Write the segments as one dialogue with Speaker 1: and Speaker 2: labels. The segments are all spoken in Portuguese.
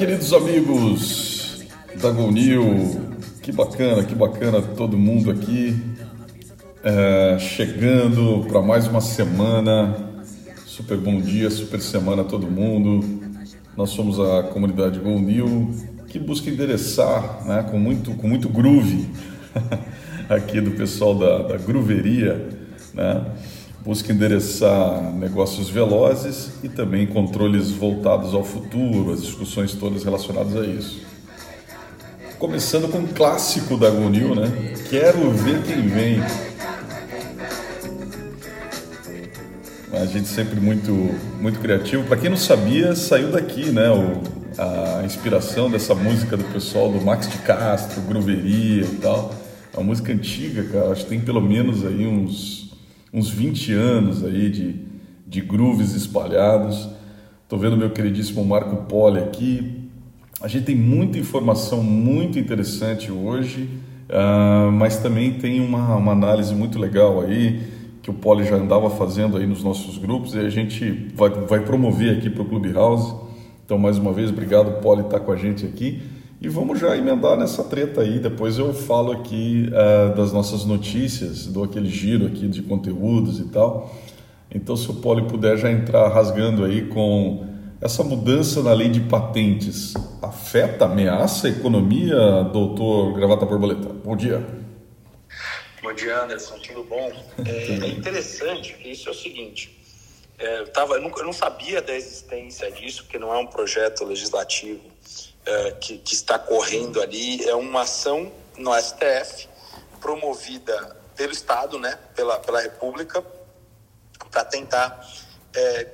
Speaker 1: Queridos amigos da GoNew. Que bacana, que bacana todo mundo aqui é, chegando para mais uma semana. Super bom dia, super semana a todo mundo. Nós somos a comunidade GoNew que busca endereçar né, com, muito, com muito groove aqui do pessoal da, da grooveria, né? Busca endereçar negócios velozes e também controles voltados ao futuro, as discussões todas relacionadas a isso. Começando com um clássico da Gonil, né? Quero ver quem vem. A gente sempre muito, muito criativo. Para quem não sabia, saiu daqui, né? O, a inspiração dessa música do pessoal do Max de Castro, Grooveria e tal. É uma música antiga, cara. Acho que tem pelo menos aí uns uns 20 anos aí de, de grooves espalhados. Estou vendo meu queridíssimo Marco Poli aqui. A gente tem muita informação muito interessante hoje, uh, mas também tem uma, uma análise muito legal aí que o Poli já andava fazendo aí nos nossos grupos e a gente vai, vai promover aqui para o Clubhouse. Então, mais uma vez, obrigado, Poli, estar tá com a gente aqui. E vamos já emendar nessa treta aí. Depois eu falo aqui uh, das nossas notícias, dou aquele giro aqui de conteúdos e tal. Então, se o Poli puder já entrar rasgando aí com essa mudança na lei de patentes, afeta, ameaça a economia, doutor Gravata Borboleta? Bom dia.
Speaker 2: Bom dia, Anderson. Tudo bom? É, é interessante que isso é o seguinte. É, eu, tava, eu, não, eu não sabia da existência disso, porque não é um projeto legislativo é, que, que, está correndo ali é uma ação no STF promovida pelo Estado, né, pela, pela República, para tentar é,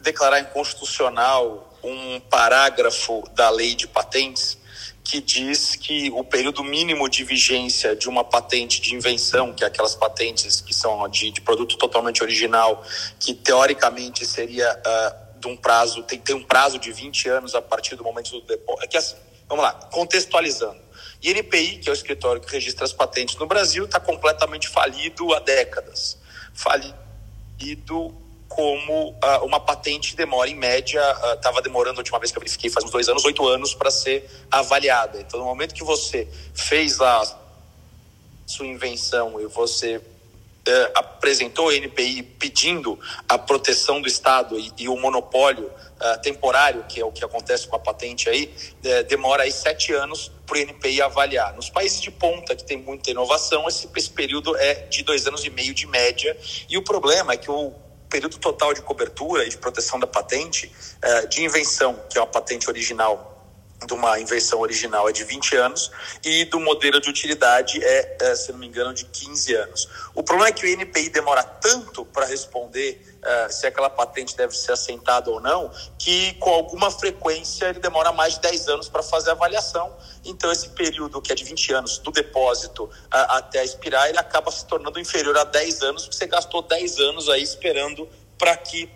Speaker 2: declarar inconstitucional um parágrafo da lei de patentes que diz que o período mínimo de vigência de uma patente de invenção, que é aquelas patentes que são de, de produto totalmente original, que teoricamente seria uh, de um prazo, tem ter um prazo de 20 anos a partir do momento do depósito. É que assim, vamos lá, contextualizando. INPI, que é o escritório que registra as patentes no Brasil, está completamente falido há décadas. Falido como uh, uma patente demora, em média, estava uh, demorando a última vez que eu verifiquei, faz uns dois anos, oito anos para ser avaliada. Então, no momento que você fez a sua invenção e você eh, apresentou a NPI pedindo a proteção do Estado e, e o monopólio uh, temporário, que é o que acontece com a patente aí, eh, demora aí sete anos para o NPI avaliar. Nos países de ponta, que tem muita inovação, esse, esse período é de dois anos e meio de média. E o problema é que o período total de cobertura e de proteção da patente, uh, de invenção, que é uma patente original de uma invenção original é de 20 anos e do modelo de utilidade é, é se não me engano, de 15 anos. O problema é que o INPI demora tanto para responder uh, se aquela patente deve ser assentada ou não, que com alguma frequência ele demora mais de 10 anos para fazer a avaliação. Então, esse período que é de 20 anos do depósito uh, até expirar, ele acaba se tornando inferior a 10 anos, porque você gastou 10 anos aí esperando para que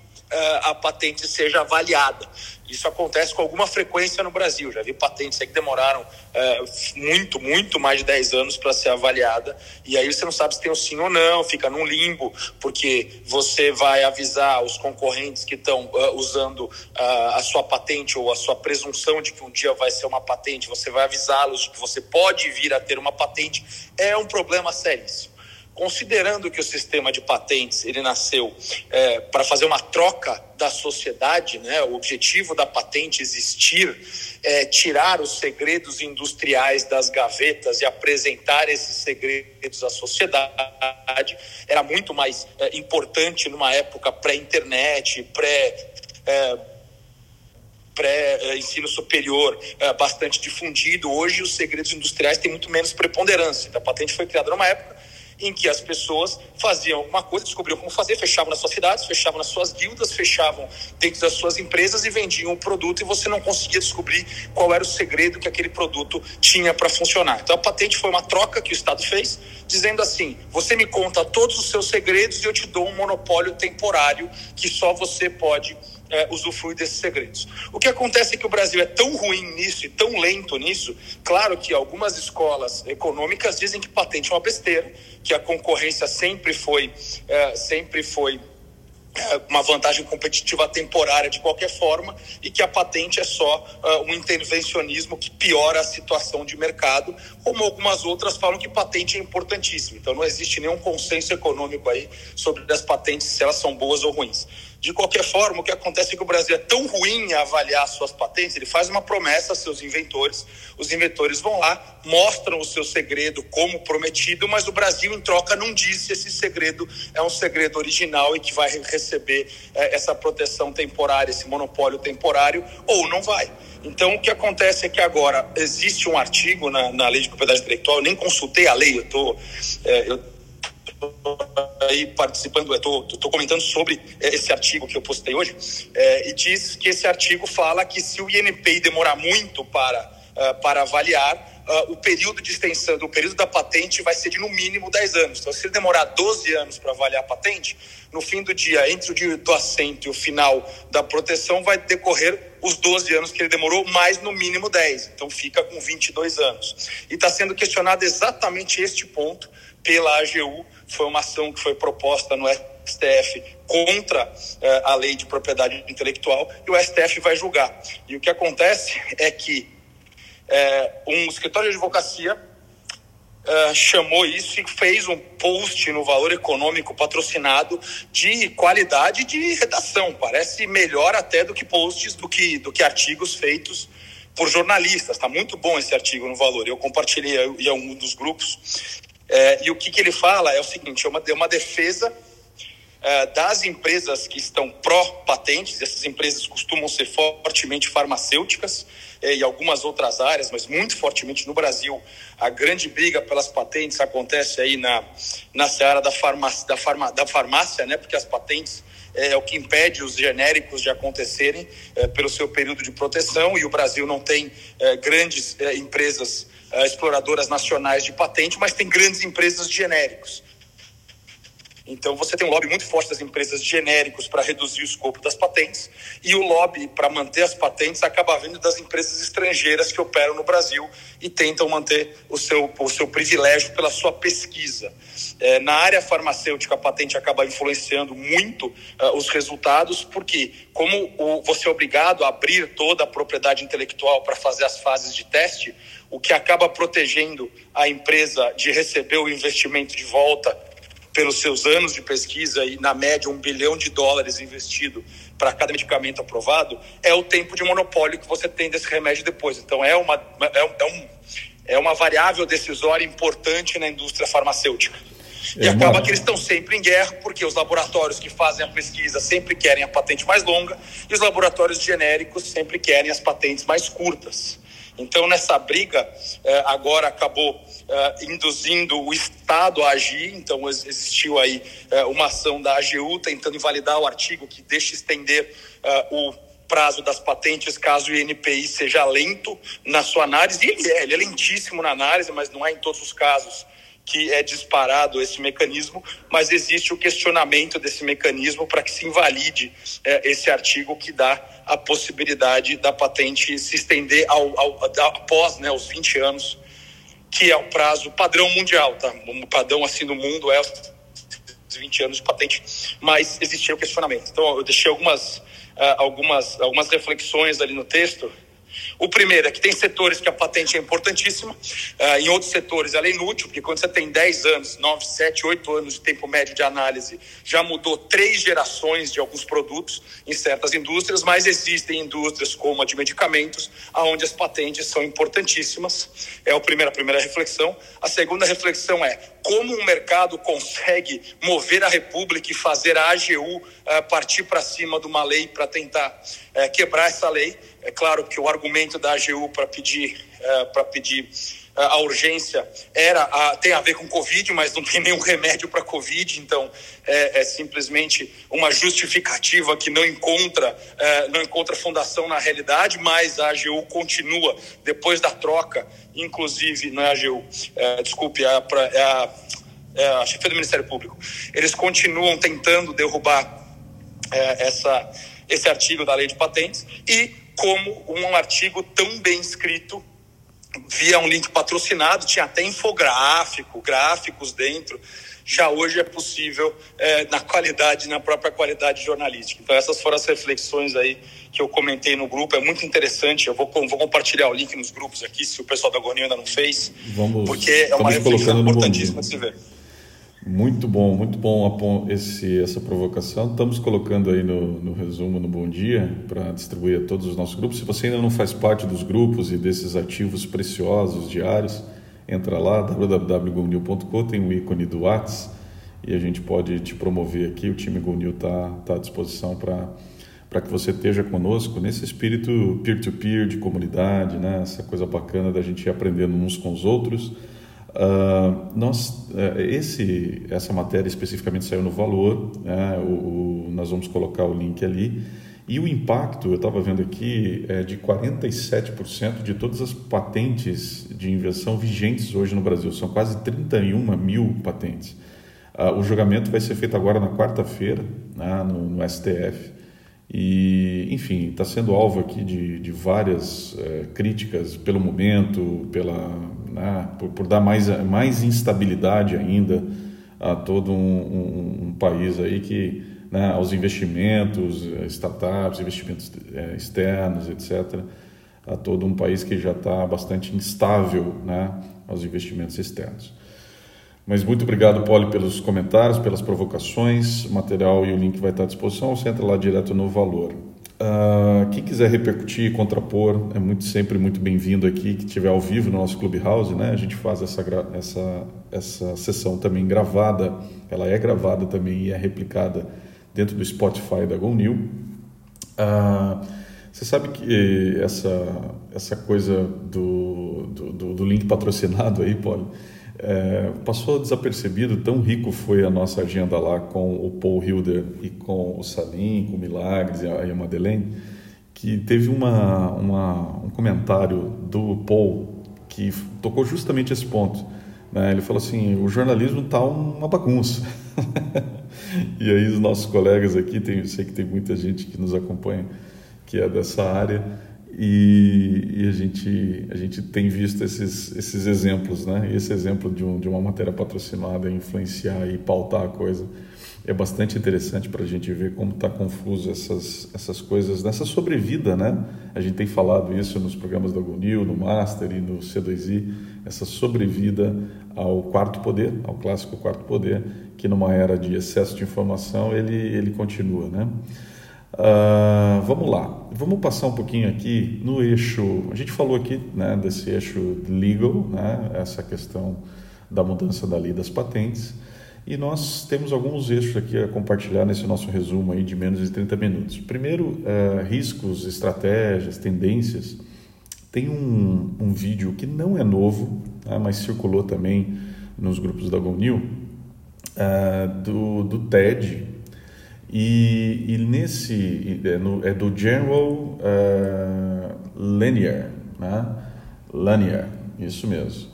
Speaker 2: a patente seja avaliada. Isso acontece com alguma frequência no Brasil. Já vi patentes que demoraram é, muito, muito mais de 10 anos para ser avaliada. E aí você não sabe se tem o um sim ou não, fica num limbo, porque você vai avisar os concorrentes que estão uh, usando uh, a sua patente ou a sua presunção de que um dia vai ser uma patente, você vai avisá-los que você pode vir a ter uma patente. É um problema seríssimo considerando que o sistema de patentes ele nasceu é, para fazer uma troca da sociedade, né? o objetivo da patente existir é tirar os segredos industriais das gavetas e apresentar esses segredos à sociedade, era muito mais é, importante numa época pré-internet, pré... É, pré-ensino superior é, bastante difundido. Hoje, os segredos industriais têm muito menos preponderância. Então, a patente foi criada numa época em que as pessoas faziam alguma coisa, descobriam como fazer, fechavam nas suas cidades, fechavam nas suas guildas, fechavam dentro das suas empresas e vendiam o produto e você não conseguia descobrir qual era o segredo que aquele produto tinha para funcionar. Então a patente foi uma troca que o Estado fez, dizendo assim: você me conta todos os seus segredos e eu te dou um monopólio temporário que só você pode é, desses segredos. O que acontece é que o Brasil é tão ruim nisso e tão lento nisso, claro que algumas escolas econômicas dizem que patente é uma besteira, que a concorrência sempre foi, é, sempre foi é, uma vantagem competitiva temporária de qualquer forma e que a patente é só uh, um intervencionismo que piora a situação de mercado, como algumas outras falam que patente é importantíssima. Então não existe nenhum consenso econômico aí sobre as patentes se elas são boas ou ruins. De qualquer forma, o que acontece é que o Brasil é tão ruim em avaliar suas patentes, ele faz uma promessa a seus inventores, os inventores vão lá, mostram o seu segredo como prometido, mas o Brasil, em troca, não diz se esse segredo é um segredo original e que vai receber é, essa proteção temporária, esse monopólio temporário, ou não vai. Então, o que acontece é que agora existe um artigo na, na lei de propriedade intelectual, eu nem consultei a lei, eu estou. Eu aí participando, estou comentando sobre é, esse artigo que eu postei hoje, é, e diz que esse artigo fala que se o INPI demorar muito para, uh, para avaliar, uh, o período de extensão, o período da patente vai ser de no mínimo 10 anos. Então, se ele demorar 12 anos para avaliar a patente, no fim do dia, entre o dia do assento e o final da proteção, vai decorrer os 12 anos que ele demorou, mais no mínimo 10. Então, fica com 22 anos. E está sendo questionado exatamente este ponto pela AGU. Foi uma ação que foi proposta no STF contra eh, a lei de propriedade intelectual e o STF vai julgar. E o que acontece é que eh, um escritório de advocacia eh, chamou isso e fez um post no Valor Econômico patrocinado de qualidade de redação. Parece melhor até do que posts, do que, do que artigos feitos por jornalistas. Está muito bom esse artigo no Valor. Eu compartilhei em algum dos grupos é, e o que, que, ele fala é o seguinte: é uma, é uma defesa é, das empresas que estão pró-patentes, essas empresas costumam ser fortemente farmacêuticas é, e algumas outras áreas, mas muito fortemente no Brasil. A grande briga pelas patentes acontece aí na, na seara da farmácia, da, farma, da farmácia, né? porque as patentes é, é o que impede os genéricos de acontecerem é, pelo seu período de proteção e o Brasil não tem é, grandes é, empresas uh, exploradoras nacionais de patente, mas tem grandes empresas de genéricos. Então você tem um lobby muito forte das empresas de genéricos para reduzir o escopo das patentes e o lobby para manter as patentes acaba vindo das empresas estrangeiras que operam no Brasil e tentam manter o seu, o seu privilégio pela sua pesquisa. É, na área farmacêutica, a patente acaba influenciando muito uh, os resultados, porque como o, você é obrigado a abrir toda a propriedade intelectual para fazer as fases de teste, o que acaba protegendo a empresa de receber o investimento de volta pelos seus anos de pesquisa e, na média, um bilhão de dólares investido para cada medicamento aprovado, é o tempo de monopólio que você tem desse remédio depois. Então, é uma, é, é um, é uma variável decisória importante na indústria farmacêutica. E é acaba que eles estão sempre em guerra, porque os laboratórios que fazem a pesquisa sempre querem a patente mais longa e os laboratórios genéricos sempre querem as patentes mais curtas. Então, nessa briga, eh, agora acabou eh, induzindo o Estado a agir. Então, existiu aí eh, uma ação da AGU tentando invalidar o artigo que deixa estender o prazo das patentes caso o INPI seja lento na sua análise. E ele é, ele é lentíssimo na análise, mas não é em todos os casos que é disparado esse mecanismo, mas existe o questionamento desse mecanismo para que se invalide é, esse artigo que dá a possibilidade da patente se estender ao, ao, após né, os 20 anos, que é o prazo padrão mundial, tá? O padrão assim no mundo é os 20 anos de patente, mas existia o questionamento. Então eu deixei algumas, uh, algumas, algumas reflexões ali no texto o primeiro é que tem setores que a patente é importantíssima, uh, em outros setores ela é inútil, porque quando você tem 10 anos, 9, 7, 8 anos de tempo médio de análise, já mudou três gerações de alguns produtos em certas indústrias, mas existem indústrias como a de medicamentos, onde as patentes são importantíssimas. É a primeira, a primeira reflexão. A segunda reflexão é como o mercado consegue mover a República e fazer a AGU eh, partir para cima de uma lei para tentar uh, quebrar essa lei. É claro que o argumento da AGU para pedir, uh, para pedir a urgência era a, tem a ver com Covid, mas não tem nenhum remédio para Covid, então é, é, simplesmente uma justificativa que não encontra, é, não encontra fundação na realidade, mas a AGU continua, depois da troca, inclusive, não é a AGU, é, desculpe, é a, é a, é a do Ministério Público, eles continuam tentando derrubar essa, esse artigo da lei de patentes e como um artigo tão bem escrito via um link patrocinado, tinha até infográfico, gráficos dentro. já hoje é possível é, na qualidade, na própria qualidade jornalística. Então essas foram as reflexões aí que eu comentei no grupo, é muito interessante. Eu vou, vou compartilhar o link nos grupos aqui, se o pessoal da Agonia ainda não fez,
Speaker 1: Vamos,
Speaker 2: porque é uma reflexão importantíssima de se ver.
Speaker 1: Muito bom, muito bom esse, essa provocação. Estamos colocando aí no, no resumo no Bom Dia para distribuir a todos os nossos grupos. Se você ainda não faz parte dos grupos e desses ativos preciosos diários, entra lá, www.gonil.com, tem o ícone do Whats e a gente pode te promover aqui. O time Gonil está tá à disposição para que você esteja conosco nesse espírito peer-to-peer, -peer, de comunidade, né? essa coisa bacana da gente ir aprendendo uns com os outros Uh, nós, uh, esse, essa matéria especificamente saiu no Valor, né? o, o, nós vamos colocar o link ali. E o impacto, eu estava vendo aqui, é de 47% de todas as patentes de invenção vigentes hoje no Brasil. São quase 31 mil patentes. Uh, o julgamento vai ser feito agora na quarta-feira, né? no, no, STF. E, enfim, está sendo alvo aqui de, de várias uh, críticas pelo momento, pela né, por, por, dar mais, mais instabilidade ainda a todo um, um, um país aí que né, aos investimentos, eh, startups, investimentos é, externos, etc., a todo um país que já está bastante instável né, aos investimentos externos. Mas muito obrigado, Poli, pelos comentários, pelas provocações. O material e o link vai estar à disposição. Você entra lá direto no valor. Uh, quem quiser repercutir, contrapor, é muito sempre muito bem-vindo aqui. Que estiver ao vivo no nosso Clubhouse, né? A gente faz essa, essa, essa sessão também gravada. Ela é gravada também e é replicada dentro do Spotify da GoNew. Uh, você sabe que essa, essa coisa do, do, do link patrocinado aí, Paulo, é, passou desapercebido, tão rico foi a nossa agenda lá com o Paul Hilder e com o Salim, com o Milagres e a, Madeleine, que teve uma, uma, um comentário do Paul que tocou justamente esse ponto. Né? Ele falou assim: o jornalismo está uma bagunça. e aí, os nossos colegas aqui, tem, sei que tem muita gente que nos acompanha que é dessa área e, e, a, gente, a gente tem visto esses, esses exemplos, né? Esse exemplo de, um, de uma matéria patrocinada influenciar e pautar a coisa é bastante interessante para a gente ver como está confuso essas, essas coisas nessa sobrevida, né? A gente tem falado isso nos programas da Gonil, no Master e no C2I, essa sobrevida ao quarto poder, ao clássico quarto poder, que numa era de excesso de informação ele, ele continua, né? Uh, vamos lá, vamos passar um pouquinho aqui no eixo. A gente falou aqui né, desse eixo legal, né, essa questão da mudança da lei das patentes, e nós temos alguns eixos aqui a compartilhar nesse nosso resumo aí de menos de 30 minutos. Primeiro, uh, riscos, estratégias, tendências. Tem um, um vídeo que não é novo, né, mas circulou também nos grupos da GoNew, uh, do, do TED, e, e nesse é, no, é, do General uh, Lanier, né? Lanier, isso mesmo.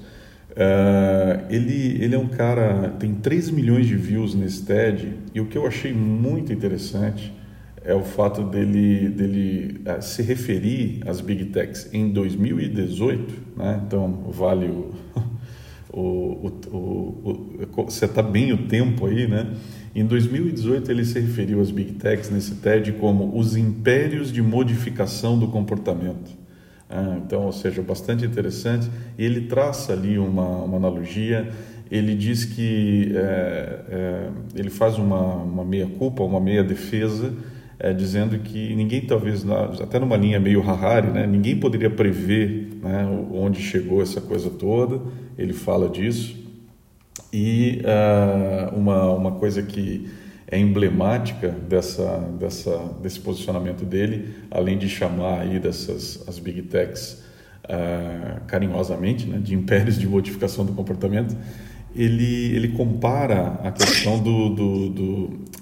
Speaker 1: Uh, ele, ele é um cara, tem 3 milhões de views nesse TED, e o que eu achei muito interessante é o fato dele, dele uh, se referir às Big Techs em 2018, né? então vale o, o, o, o, o você está bem o tempo aí, né? Em 2018, ele se referiu às Big Techs nesse TED como os impérios de modificação do comportamento. Ah, então, ou seja, bastante interessante. Ele traça ali uma, uma analogia. Ele diz que é, é, ele faz uma, uma meia-culpa, uma meia-defesa, é, dizendo que ninguém, talvez, até numa linha meio Harari, né, ninguém poderia prever né, onde chegou essa coisa toda. Ele fala disso. E uh, uma, uma coisa que é emblemática dessa, dessa, desse posicionamento dele, além de chamar aí dessas as big techs uh, carinhosamente, né, de impérios de modificação do comportamento, ele, ele compara a questão do, do, do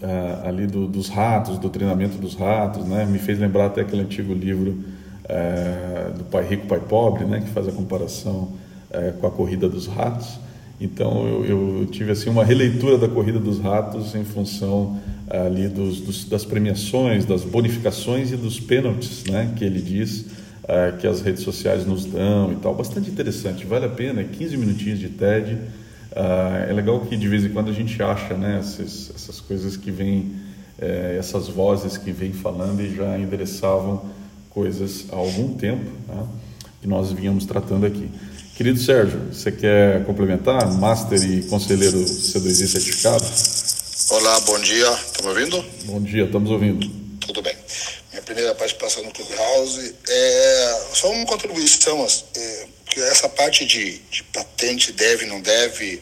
Speaker 1: uh, ali do, dos ratos, do treinamento dos ratos, né? Me fez lembrar até aquele antigo livro uh, do Pai Rico, Pai Pobre, né? Que faz a comparação com a corrida dos ratos. Então eu, eu, tive assim uma releitura da corrida dos ratos em função ali dos, dos, das premiações, das bonificações e dos pênaltis, né, que ele diz uh, que as redes sociais nos dão e tal. Bastante interessante, vale a pena. 15 minutinhos de TED, Uh, é legal que de vez em quando a gente acha né, essas, essas coisas que vêm, é, essas vozes que vêm falando e já endereçavam coisas há algum tempo né, que nós vínhamos tratando aqui. Querido Sérgio, você quer complementar? Master e conselheiro C2I certificado?
Speaker 3: Olá, bom dia. Estão me ouvindo?
Speaker 1: Bom dia, estamos ouvindo.
Speaker 3: Tudo bem. Minha primeira participação no Clubhouse é só uma contribuição. É, essa parte de, de patente deve, não deve,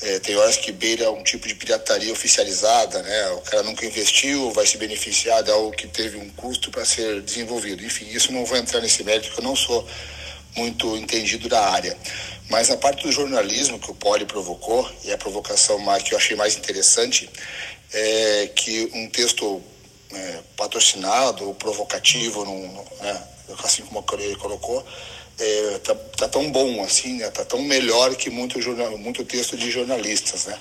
Speaker 3: é, tem horas que beira um tipo de pirataria oficializada, né? O cara nunca investiu, vai se beneficiar de algo que teve um custo para ser desenvolvido. Enfim, isso não vou entrar nesse mérito, porque eu não sou muito entendido da área. Mas a parte do jornalismo que o Poli provocou, e a provocação que eu achei mais interessante, é que um texto é, patrocinado ou provocativo, num, né, assim como ele colocou, é, tá, tá, tão bom assim, né? Tá tão melhor que muito jornal, muito texto de jornalistas, né?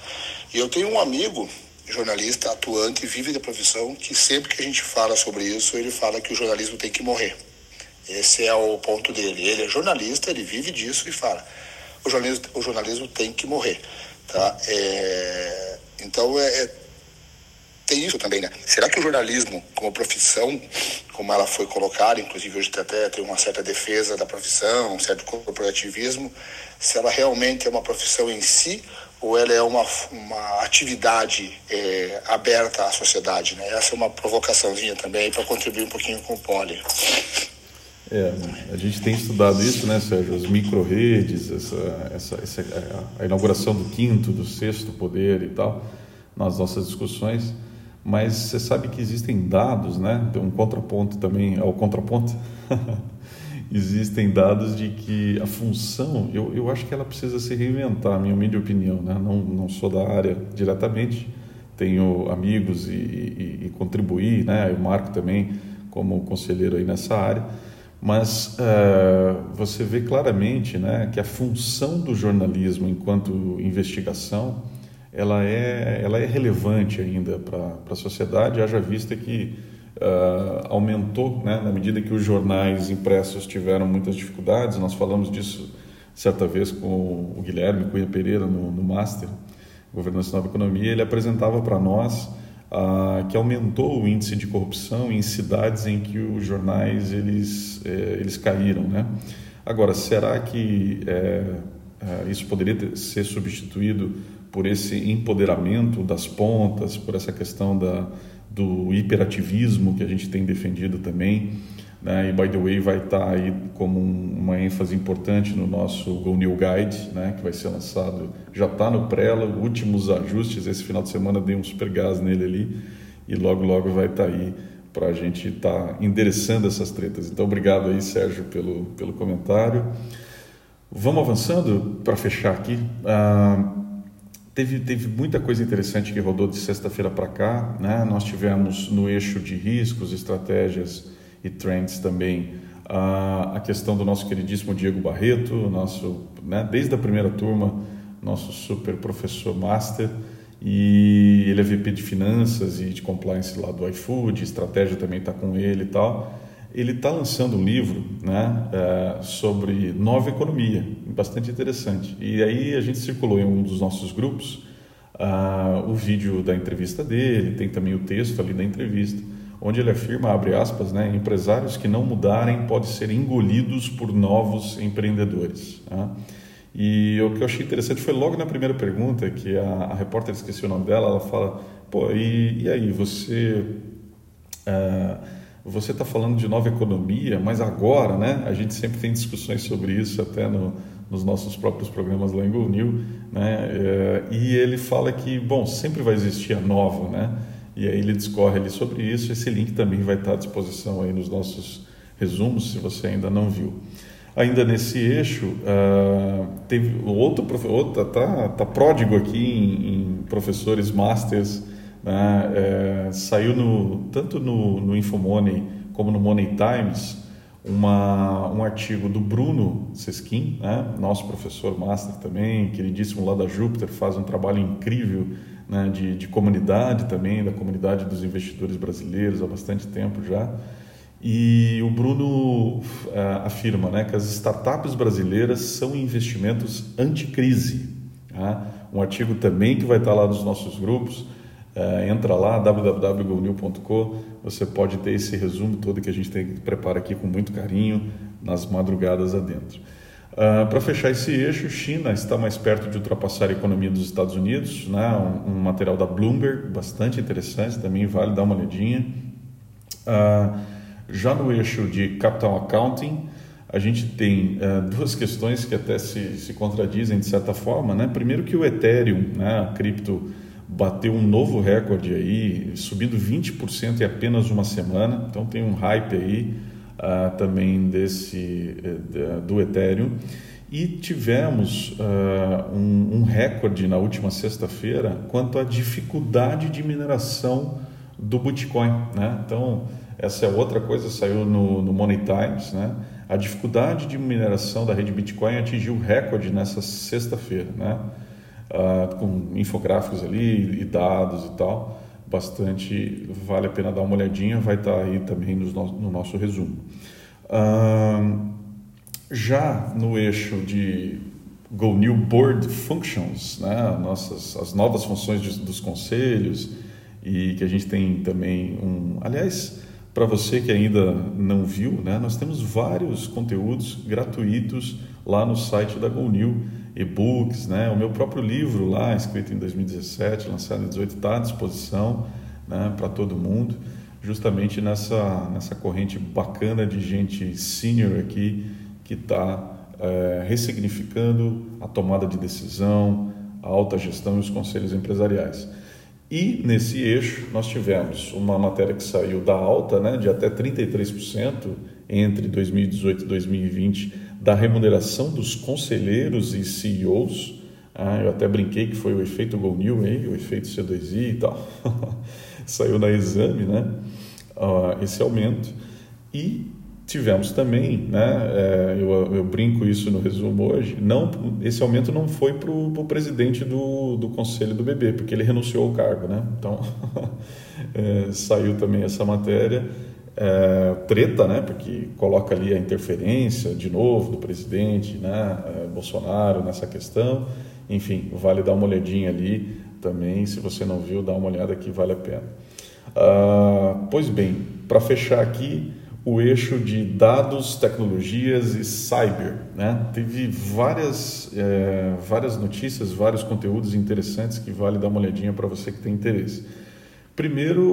Speaker 3: E eu tenho um amigo jornalista atuante, vive da profissão, que sempre que a gente fala sobre isso, ele fala que o jornalismo tem que morrer. Esse é o ponto dele. Ele é jornalista, ele vive disso e fala: o jornalismo, o jornalismo tem que morrer, tá? É, então é, é tem isso também, né? Será que o jornalismo, como profissão, como ela foi colocada, inclusive hoje até tem uma certa defesa da profissão, um certo corporativismo, se ela realmente é uma profissão em si ou ela é uma, uma atividade é, aberta à sociedade, né? Essa é uma provocaçãozinha também para contribuir um pouquinho com o Poli.
Speaker 1: É, a gente tem estudado isso, né, Sérgio? As micro-redes, essa, essa, essa, a inauguração do quinto, do sexto poder e tal, nas nossas discussões mas você sabe que existem dados, né? Tem um contraponto também ao contraponto. existem dados de que a função, eu, eu acho que ela precisa se reinventar, minha humilde opinião, né? Não, não sou da área diretamente, tenho amigos e, e, e contribuí, né? Eu marco também como conselheiro aí nessa área, mas uh, você vê claramente, né, que a função do jornalismo enquanto investigação ela é, ela é relevante ainda para a sociedade, haja vista que uh, aumentou, né, na medida que os jornais impressos tiveram muitas dificuldades, nós falamos disso certa vez com o Guilherme Cunha Pereira no, no Master, Governança Nova Economia, ele apresentava para nós uh, que aumentou o índice de corrupção em cidades em que os jornais eles, eh, eles caíram, né? Agora, será que eh, eh, isso poderia ter, ser substituído por esse empoderamento das pontas, por essa questão da, do hiperativismo que a gente tem defendido também. Né? E, by the way, vai estar aí como uma ênfase importante no nosso Go New Guide, né? que vai ser lançado, já está no prela, últimos ajustes, esse final de semana dei um super gás nele ali, e logo, logo vai estar aí para a gente estar tá endereçando essas tretas. Então, obrigado aí, Sérgio, pelo, pelo comentário. Vamos avançando para fechar aqui. Ah, Teve, teve muita coisa interessante que rodou de sexta-feira para cá. Né? Nós tivemos no eixo de riscos, estratégias e trends também a, a questão do nosso queridíssimo Diego Barreto, nosso, né, desde a primeira turma, nosso super professor master. E ele é VP de finanças e de compliance lá do iFood, estratégia também está com ele e tal ele está lançando um livro né, é, sobre nova economia, bastante interessante. E aí a gente circulou em um dos nossos grupos uh, o vídeo da entrevista dele, tem também o texto ali da entrevista, onde ele afirma, abre aspas, né, empresários que não mudarem podem ser engolidos por novos empreendedores. Né? E o que eu achei interessante foi logo na primeira pergunta, que a, a repórter, esqueci o nome dela, ela fala, pô, e, e aí, você... Uh, você está falando de nova economia, mas agora, né? A gente sempre tem discussões sobre isso, até no, nos nossos próprios programas lá em New, né? É, e ele fala que, bom, sempre vai existir a nova, né? E aí ele discorre ali sobre isso. Esse link também vai estar à disposição aí nos nossos resumos, se você ainda não viu. Ainda nesse eixo, uh, teve outro, outro tá, tá pródigo aqui em, em professores masters né? É, saiu no, tanto no, no Infomoney como no Money Times uma, um artigo do Bruno Seskin, né? nosso professor master também, queridíssimo lá da Júpiter, faz um trabalho incrível né? de, de comunidade também, da comunidade dos investidores brasileiros há bastante tempo já. E o Bruno uh, afirma né, que as startups brasileiras são investimentos anticrise. Tá? um artigo também que vai estar lá nos nossos grupos. Uh, entra lá, www.gonil.com, você pode ter esse resumo todo que a gente tem, prepara aqui com muito carinho, nas madrugadas adentro. Uh, Para fechar esse eixo, China está mais perto de ultrapassar a economia dos Estados Unidos, né? um, um material da Bloomberg, bastante interessante, também vale dar uma olhadinha. Uh, já no eixo de Capital Accounting, a gente tem uh, duas questões que até se, se contradizem de certa forma. Né? Primeiro que o Ethereum, né, a cripto, bateu um novo recorde aí, subindo 20% em apenas uma semana. Então tem um hype aí uh, também desse uh, do Ethereum. E tivemos uh, um, um, recorde na última sexta-feira quanto à dificuldade de mineração do Bitcoin. Né? Então, essa é outra coisa, saiu no, no Money Times. Né? A dificuldade de mineração da rede Bitcoin atingiu recorde nessa sexta-feira. Né? uh, com infográficos ali e dados e tal. Bastante, vale a pena dar uma olhadinha, vai estar tá aí também no, no nosso resumo. Já no eixo de Go New Board Functions, né, nossas, as novas funções dos conselhos, e que a gente tem também um. Aliás, para você que ainda não viu, né, nós temos vários conteúdos gratuitos lá no site da GoNew e-books, né? O meu próprio livro lá, escrito em 2017, lançado em 2018, está à disposição né, para todo mundo, justamente nessa, nessa corrente bacana de gente senior aqui que está é, ressignificando a tomada de decisão, a alta gestão e os conselhos empresariais. E nesse eixo nós tivemos uma matéria que saiu da alta, né, de até 33% entre 2018 e 2020 da remuneração dos conselheiros e CEOs. Ah, eu até brinquei que foi o efeito GoNew, o efeito C2I e tal. Saiu na exame, né? Ah, esse aumento. E tivemos também, né? É, eu, eu, brinco isso no resumo hoje. Não, esse aumento não foi para o presidente do, do conselho do BB, porque ele renunciou ao cargo, né? Então é, saiu também essa matéria é, treta, né, porque coloca ali a interferência de novo do presidente, né, é, Bolsonaro nessa questão. Enfim, vale dar uma olhadinha ali também, se você não viu, dá uma olhada que vale a pena. Ah, pois bem, para fechar aqui, o eixo de dados, tecnologias e cyber. Né? Teve várias, é, várias notícias, vários conteúdos interessantes que vale dar uma olhadinha para você que tem interesse. Primeiro,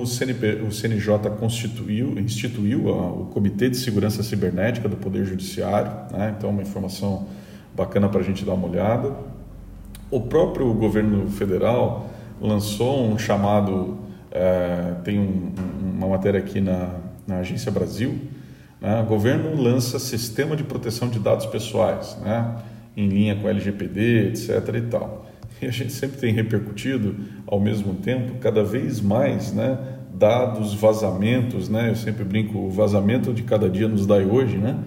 Speaker 1: o, CNP, o CNJ constituiu, instituiu o Comitê de Segurança Cibernética do Poder Judiciário, né? então uma informação bacana para a gente dar uma olhada. O próprio governo federal lançou um chamado, é, tem um, uma matéria aqui na, na Agência Brasil, né? o governo lança Sistema de Proteção de Dados Pessoais, né? em linha com a LGPD, etc. e tal e a gente sempre tem repercutido ao mesmo tempo cada vez mais, né, dados, vazamentos, né? Eu sempre brinco, o vazamento de cada dia nos dá hoje, né?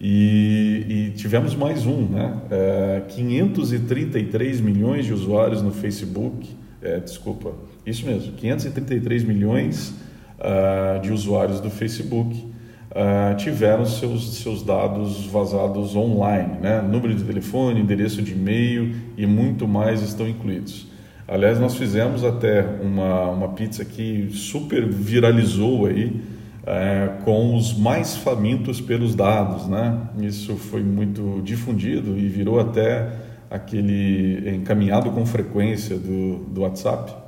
Speaker 1: E, e tivemos mais um, né? É, 533 milhões de usuários no Facebook, é, desculpa, isso mesmo, 533 milhões uh, de usuários do Facebook uh, tiveram seus, seus dados vazados online, né? número de telefone, endereço de e-mail e muito mais estão incluídos. Aliás, nós fizemos até uma, uma pizza que super viralizou aí, é, com os mais famintos pelos dados, né? Isso foi muito difundido e virou até aquele encaminhado com frequência do, do WhatsApp.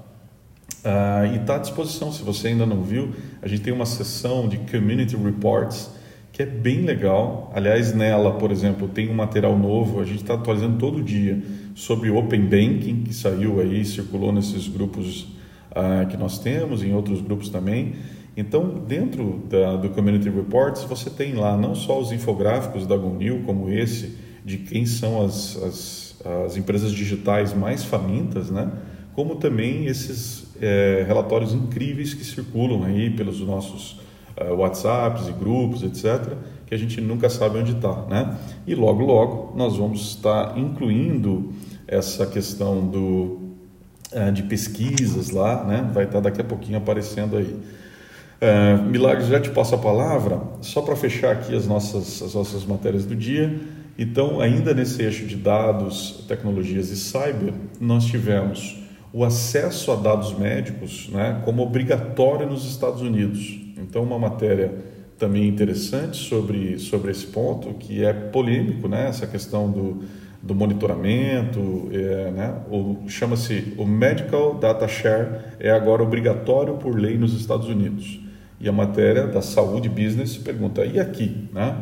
Speaker 1: Uh, e está à disposição, se você ainda não viu, a gente tem uma seção de Community Reports que é bem legal. Aliás, nela, por exemplo, tem um material novo, a gente está atualizando todo dia sobre Open Banking, que saiu aí, circulou nesses grupos uh, que nós temos, em outros grupos também. Então, dentro da, do Community Reports, você tem lá não só os infográficos da GoNew, como esse, de quem são as, as, as empresas digitais mais famintas, né? como também esses é, relatórios incríveis que circulam aí pelos nossos uh, WhatsApps e grupos, etc., que a gente nunca sabe onde está, né? E logo, logo nós vamos estar incluindo essa questão do, uh, de pesquisas lá, né? Vai estar daqui a pouquinho aparecendo aí. Uh, Milagres, já te passo a palavra, só para fechar aqui as nossas, as nossas matérias do dia. Então, ainda nesse eixo de dados, tecnologias e cyber, nós tivemos o acesso a dados médicos né, como obrigatório nos Estados Unidos. Então, uma matéria também interessante sobre, sobre esse ponto, que é polêmico, né, essa questão do, do monitoramento, é, né, chama-se o Medical Data Share, é agora obrigatório por lei nos Estados Unidos. E a matéria da Saúde Business pergunta, e aqui? Né?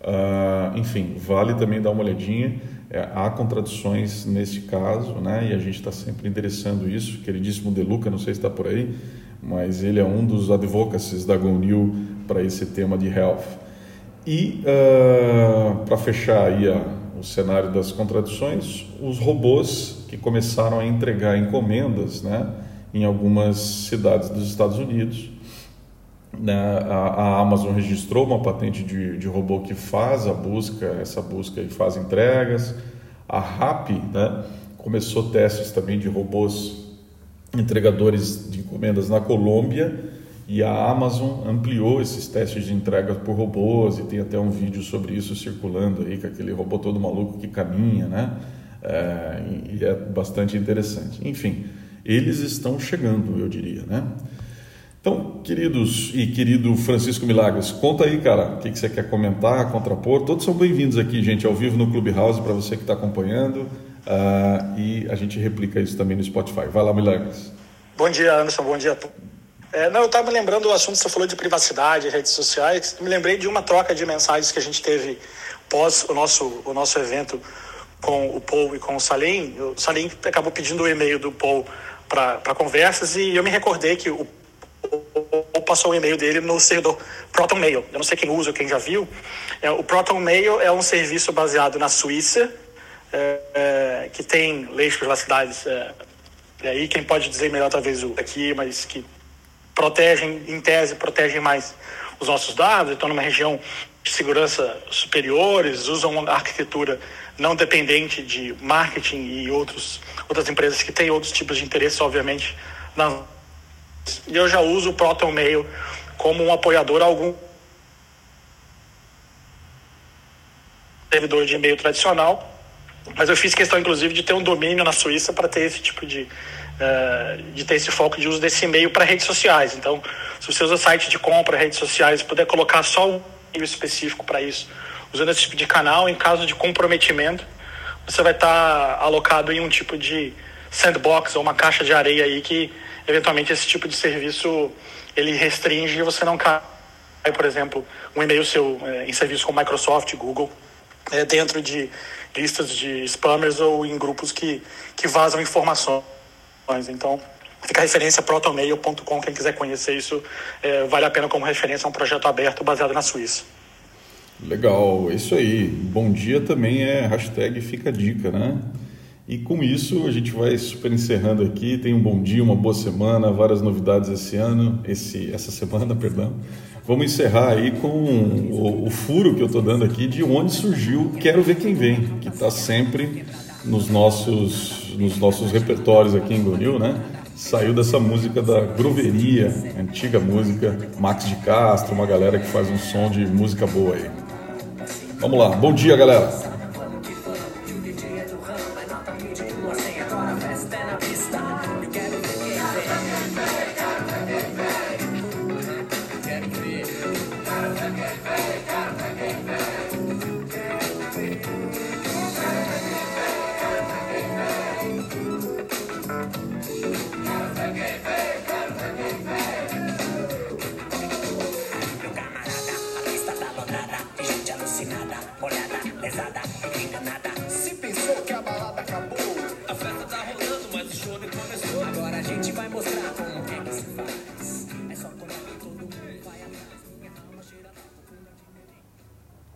Speaker 1: Uh, enfim, vale também dar uma olhadinha. É, há contradições nesse caso, né? E a gente está sempre endereçando isso. Queridíssimo Deluca, não sei se está por aí, mas ele é um dos advocacies da GoNew para esse tema de health. E uh, para fechar aí a, o cenário das contradições, os robôs que começaram a entregar encomendas, né? Em algumas cidades dos Estados Unidos a, a, Amazon registrou uma patente de, de, robô que faz a busca, essa busca e faz entregas. A RAP né, começou testes também de robôs entregadores de encomendas na Colômbia e a Amazon ampliou esses testes de entrega por robôs e tem até um vídeo sobre isso circulando aí com aquele robô todo maluco que caminha, né? É, e é bastante interessante. Enfim, eles estão chegando, eu diria, né? Então, queridos e querido Francisco Milagres, conta aí, cara, o que, que você quer comentar, contrapor. Todos são bem-vindos aqui, gente, ao vivo no Clubhouse, para você que está acompanhando. Uh, e a gente replica isso também no Spotify. Vai lá, Milagres.
Speaker 4: Bom dia, Anderson. Bom dia. É, não, eu estava me lembrando do assunto que você falou de privacidade, redes sociais. me lembrei de uma troca de mensagens que a gente teve pós o nosso, o nosso evento com o Paul e com o Salim. O Salim acabou pedindo o e-mail do Paul para conversas e eu me recordei que o passou o e-mail dele no servidor Proton Mail. Eu não sei quem usa quem já viu. É, o Proton Mail é um serviço baseado na Suíça, é, é, que tem leis de privacidade. É, e aí quem pode dizer melhor talvez o aqui, mas que protegem, em tese, protegem mais os nossos dados, estão numa região de segurança superiores, usam uma arquitetura não dependente de marketing e outros, outras empresas que têm outros tipos de interesse, obviamente, na e eu já uso o Proton Mail como um apoiador algum servidor de e-mail tradicional, mas eu fiz questão inclusive de ter um domínio na Suíça para ter esse tipo de uh, de ter esse foco de uso desse e-mail para redes sociais. Então, se você usa site de compra, redes sociais, puder colocar só um e-mail específico para isso, usando esse tipo de canal, em caso de comprometimento, você vai estar tá alocado em um tipo de sandbox ou uma caixa de areia aí que eventualmente esse tipo de serviço ele restringe e você não cai, por exemplo, um e-mail seu é, em serviço com Microsoft, Google, é, dentro de listas de spammers ou em grupos que, que vazam informações. Então, fica a referência protomail.com, quem quiser conhecer isso, é, vale a pena como referência, é um projeto aberto baseado na Suíça.
Speaker 1: Legal, é isso aí. Bom dia também é hashtag fica a dica, né? E com isso a gente vai super encerrando aqui. Tem um bom dia, uma boa semana, várias novidades esse ano, esse, essa semana, perdão. Vamos encerrar aí com o, o furo que eu estou dando aqui de onde surgiu Quero Ver Quem Vem, que está sempre nos nossos, nos nossos repertórios aqui em Gonil, né? Saiu dessa música da Groveria, antiga música, Max de Castro, uma galera que faz um som de música boa aí. Vamos lá, bom dia galera!